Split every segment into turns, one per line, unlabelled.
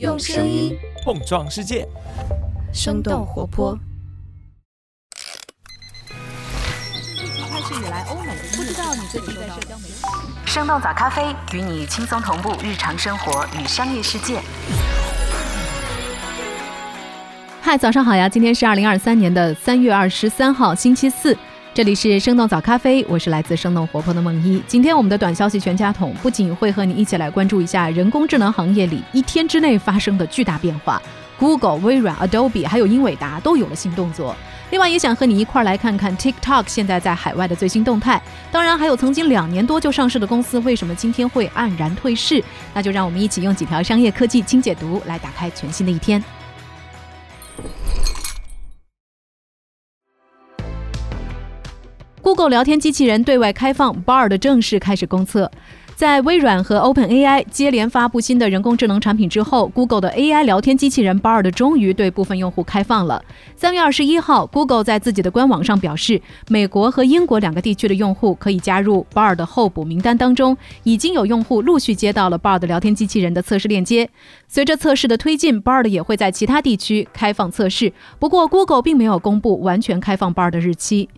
用声音
碰撞世界，
生动活泼。
开始以来，欧美不知道你最近在社交媒体。
生动早咖啡与你轻松同步日常生活与商业世界。
嗨，早上好呀！今天是二零二三年的三月二十三号，星期四。这里是生动早咖啡，我是来自生动活泼的梦一。今天我们的短消息全家桶不仅会和你一起来关注一下人工智能行业里一天之内发生的巨大变化，Google、微软、Adobe 还有英伟达都有了新动作。另外也想和你一块儿来看看 TikTok 现在在海外的最新动态。当然还有曾经两年多就上市的公司为什么今天会黯然退市？那就让我们一起用几条商业科技轻解读来打开全新的一天。Google 聊天机器人对外开放，Bard 正式开始公测。在微软和 OpenAI 接连发布新的人工智能产品之后，Google 的 AI 聊天机器人 Bard 终于对部分用户开放了。三月二十一号，Google 在自己的官网上表示，美国和英国两个地区的用户可以加入 Bard 候补名单当中。已经有用户陆续接到了 Bard 聊天机器人的测试链接。随着测试的推进，Bard 也会在其他地区开放测试。不过，Google 并没有公布完全开放 Bard 的日期。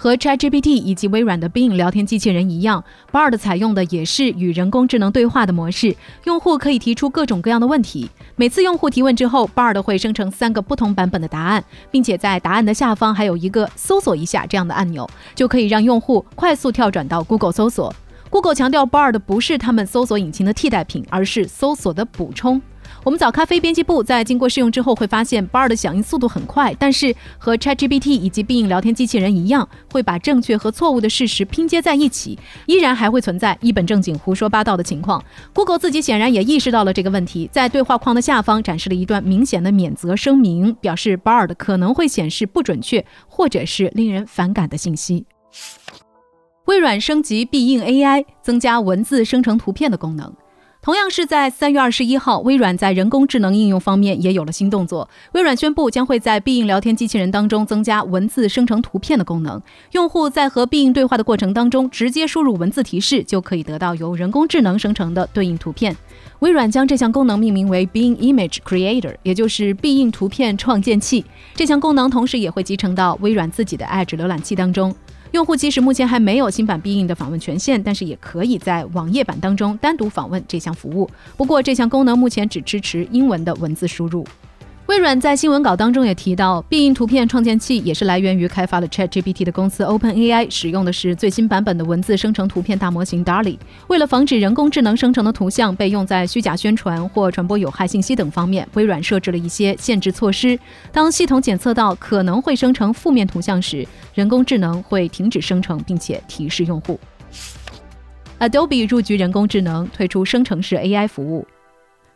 和 ChatGPT 以及微软的 Bing 聊天机器人一样，Bard 采用的也是与人工智能对话的模式。用户可以提出各种各样的问题，每次用户提问之后，Bard 会生成三个不同版本的答案，并且在答案的下方还有一个搜索一下这样的按钮，就可以让用户快速跳转到 Google 搜索。Google 强调，Bard 不是他们搜索引擎的替代品，而是搜索的补充。我们早咖啡编辑部在经过试用之后会发现，Bard 的响应速度很快，但是和 ChatGPT 以及 Bing 聊天机器人一样，会把正确和错误的事实拼接在一起，依然还会存在一本正经胡说八道的情况。Google 自己显然也意识到了这个问题，在对话框的下方展示了一段明显的免责声明，表示 Bard 可能会显示不准确或者是令人反感的信息。微软升级必应 AI，增加文字生成图片的功能。同样是在三月二十一号，微软在人工智能应用方面也有了新动作。微软宣布将会在必应聊天机器人当中增加文字生成图片的功能。用户在和必应对话的过程当中，直接输入文字提示，就可以得到由人工智能生成的对应图片。微软将这项功能命名为 Bing Image Creator，也就是必应图片创建器。这项功能同时也会集成到微软自己的 Edge 浏览器当中。用户即使目前还没有新版必应的访问权限，但是也可以在网页版当中单独访问这项服务。不过，这项功能目前只支持英文的文字输入。微软在新闻稿当中也提到，必应图片创建器也是来源于开发了 ChatGPT 的公司 OpenAI，使用的是最新版本的文字生成图片大模型 DALL-E。为了防止人工智能生成的图像被用在虚假宣传或传播有害信息等方面，微软设置了一些限制措施。当系统检测到可能会生成负面图像时，人工智能会停止生成，并且提示用户。Adobe 入局人工智能，推出生成式 AI 服务。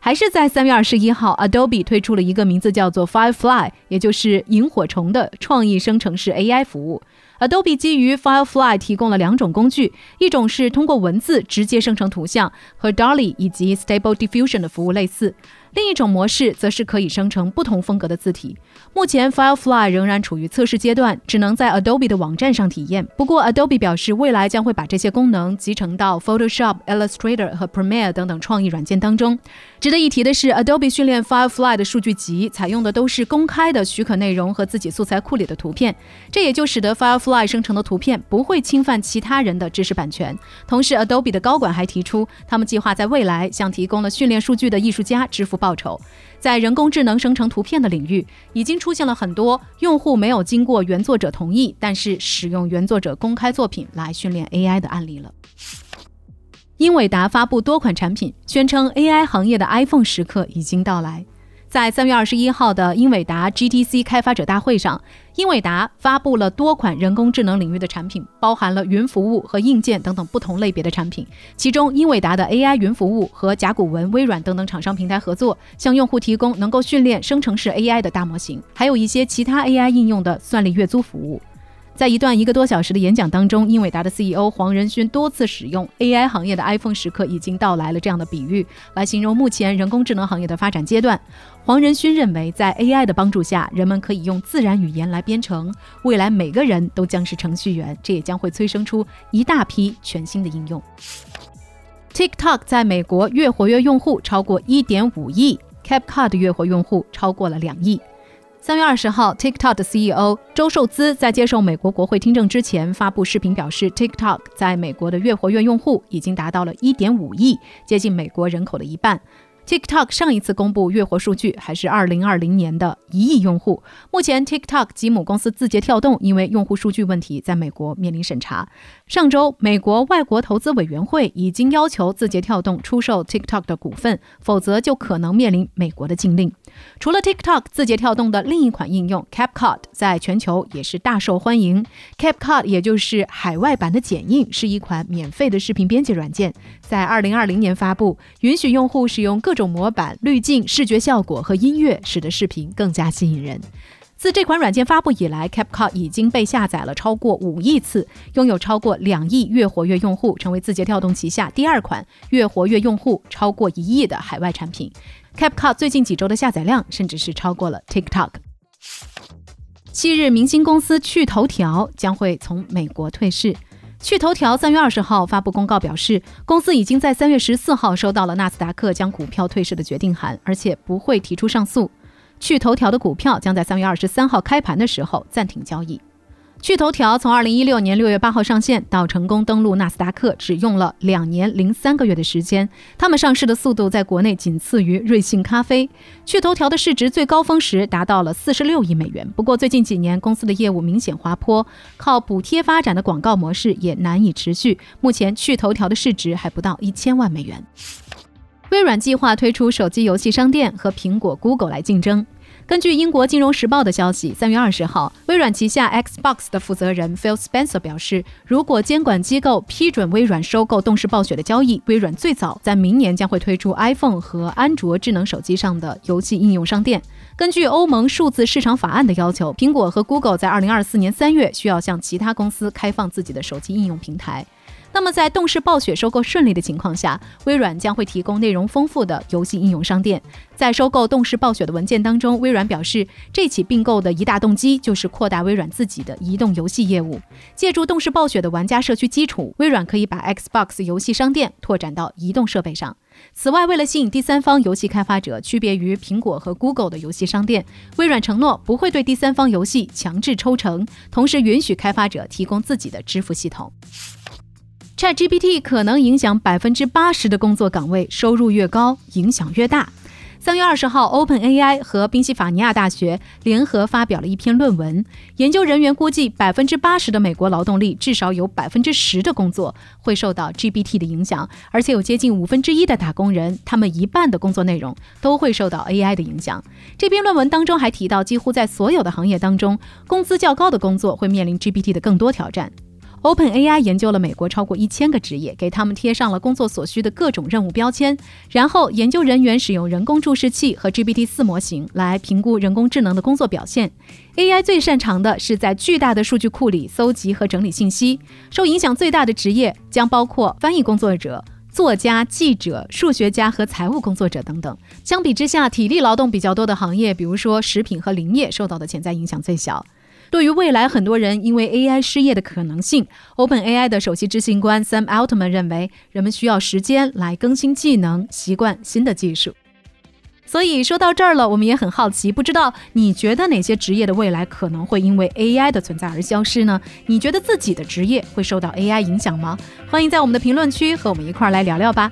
还是在三月二十一号，Adobe 推出了一个名字叫做 Firefly，也就是萤火虫的创意生成式 AI 服务。Adobe 基于 Firefly 提供了两种工具，一种是通过文字直接生成图像，和 DALL-E 以及 Stable Diffusion 的服务类似。另一种模式则是可以生成不同风格的字体。目前，Firefly 仍然处于测试阶段，只能在 Adobe 的网站上体验。不过，Adobe 表示，未来将会把这些功能集成到 Photoshop、Illustrator 和 Premiere 等等创意软件当中。值得一提的是，Adobe 训练 Firefly 的数据集采用的都是公开的许可内容和自己素材库里的图片，这也就使得 Firefly 生成的图片不会侵犯其他人的知识版权。同时，Adobe 的高管还提出，他们计划在未来向提供了训练数据的艺术家支付。报酬，在人工智能生成图片的领域，已经出现了很多用户没有经过原作者同意，但是使用原作者公开作品来训练 AI 的案例了。英伟达发布多款产品，宣称 AI 行业的 iPhone 时刻已经到来。在三月二十一号的英伟达 GTC 开发者大会上，英伟达发布了多款人工智能领域的产品，包含了云服务和硬件等等不同类别的产品。其中，英伟达的 AI 云服务和甲骨文、微软等等厂商平台合作，向用户提供能够训练生成式 AI 的大模型，还有一些其他 AI 应用的算力月租服务。在一段一个多小时的演讲当中，英伟达的 CEO 黄仁勋多次使用 AI 行业的 iPhone 时刻已经到来了这样的比喻，来形容目前人工智能行业的发展阶段。黄仁勋认为，在 AI 的帮助下，人们可以用自然语言来编程，未来每个人都将是程序员，这也将会催生出一大批全新的应用。TikTok 在美国月活跃用户超过1.5亿。，CapCut 月活用户超过了两亿。三月二十号，TikTok 的 CEO 周受资在接受美国国会听证之前发布视频，表示 TikTok 在美国的月活跃用户已经达到了一点五亿，接近美国人口的一半。TikTok 上一次公布月活数据还是二零二零年的一亿用户。目前，TikTok 及母公司字节跳动因为用户数据问题在美国面临审查。上周，美国外国投资委员会已经要求字节跳动出售 TikTok 的股份，否则就可能面临美国的禁令。除了 TikTok，字节跳动的另一款应用 CapCut 在全球也是大受欢迎。CapCut 也就是海外版的剪映，是一款免费的视频编辑软件，在二零二零年发布，允许用户使用各种模板、滤镜、视觉效果和音乐，使得视频更加吸引人。自这款软件发布以来，CapCut 已经被下载了超过五亿次，拥有超过两亿月活跃用户，成为字节跳动旗下第二款月活跃用户超过一亿的海外产品。CapCut 最近几周的下载量甚至是超过了 TikTok。七日，明星公司趣头条将会从美国退市。趣头条三月二十号发布公告表示，公司已经在三月十四号收到了纳斯达克将股票退市的决定函，而且不会提出上诉。趣头条的股票将在三月二十三号开盘的时候暂停交易。趣头条从二零一六年六月八号上线到成功登陆纳斯达克，只用了两年零三个月的时间。他们上市的速度在国内仅次于瑞幸咖啡。趣头条的市值最高峰时达到了四十六亿美元。不过最近几年公司的业务明显滑坡，靠补贴发展的广告模式也难以持续。目前趣头条的市值还不到一千万美元。微软计划推出手机游戏商店，和苹果、Google 来竞争。根据英国金融时报的消息，三月二十号，微软旗下 Xbox 的负责人 Phil Spencer 表示，如果监管机构批准微软收购动视暴雪的交易，微软最早在明年将会推出 iPhone 和安卓智能手机上的游戏应用商店。根据欧盟数字市场法案的要求，苹果和 Google 在二零二四年三月需要向其他公司开放自己的手机应用平台。那么，在动视暴雪收购顺利的情况下，微软将会提供内容丰富的游戏应用商店。在收购动视暴雪的文件当中，微软表示，这起并购的一大动机就是扩大微软自己的移动游戏业务。借助动视暴雪的玩家社区基础，微软可以把 Xbox 游戏商店拓展到移动设备上。此外，为了吸引第三方游戏开发者，区别于苹果和 Google 的游戏商店，微软承诺不会对第三方游戏强制抽成，同时允许开发者提供自己的支付系统。ChatGPT 可能影响百分之八十的工作岗位，收入越高，影响越大。三月二十号，OpenAI 和宾夕法尼亚大学联合发表了一篇论文，研究人员估计百分之八十的美国劳动力至少有百分之十的工作会受到 GPT 的影响，而且有接近五分之一的打工人，他们一半的工作内容都会受到 AI 的影响。这篇论文当中还提到，几乎在所有的行业当中，工资较高的工作会面临 GPT 的更多挑战。OpenAI 研究了美国超过一千个职业，给他们贴上了工作所需的各种任务标签，然后研究人员使用人工注视器和 GPT-4 模型来评估人工智能的工作表现。AI 最擅长的是在巨大的数据库里搜集和整理信息。受影响最大的职业将包括翻译工作者、作家、记者、数学家和财务工作者等等。相比之下，体力劳动比较多的行业，比如说食品和林业，受到的潜在影响最小。对于未来很多人因为 AI 失业的可能性，OpenAI 的首席执行官 Sam Altman 认为，人们需要时间来更新技能，习惯新的技术。所以说到这儿了，我们也很好奇，不知道你觉得哪些职业的未来可能会因为 AI 的存在而消失呢？你觉得自己的职业会受到 AI 影响吗？欢迎在我们的评论区和我们一块儿来聊聊吧。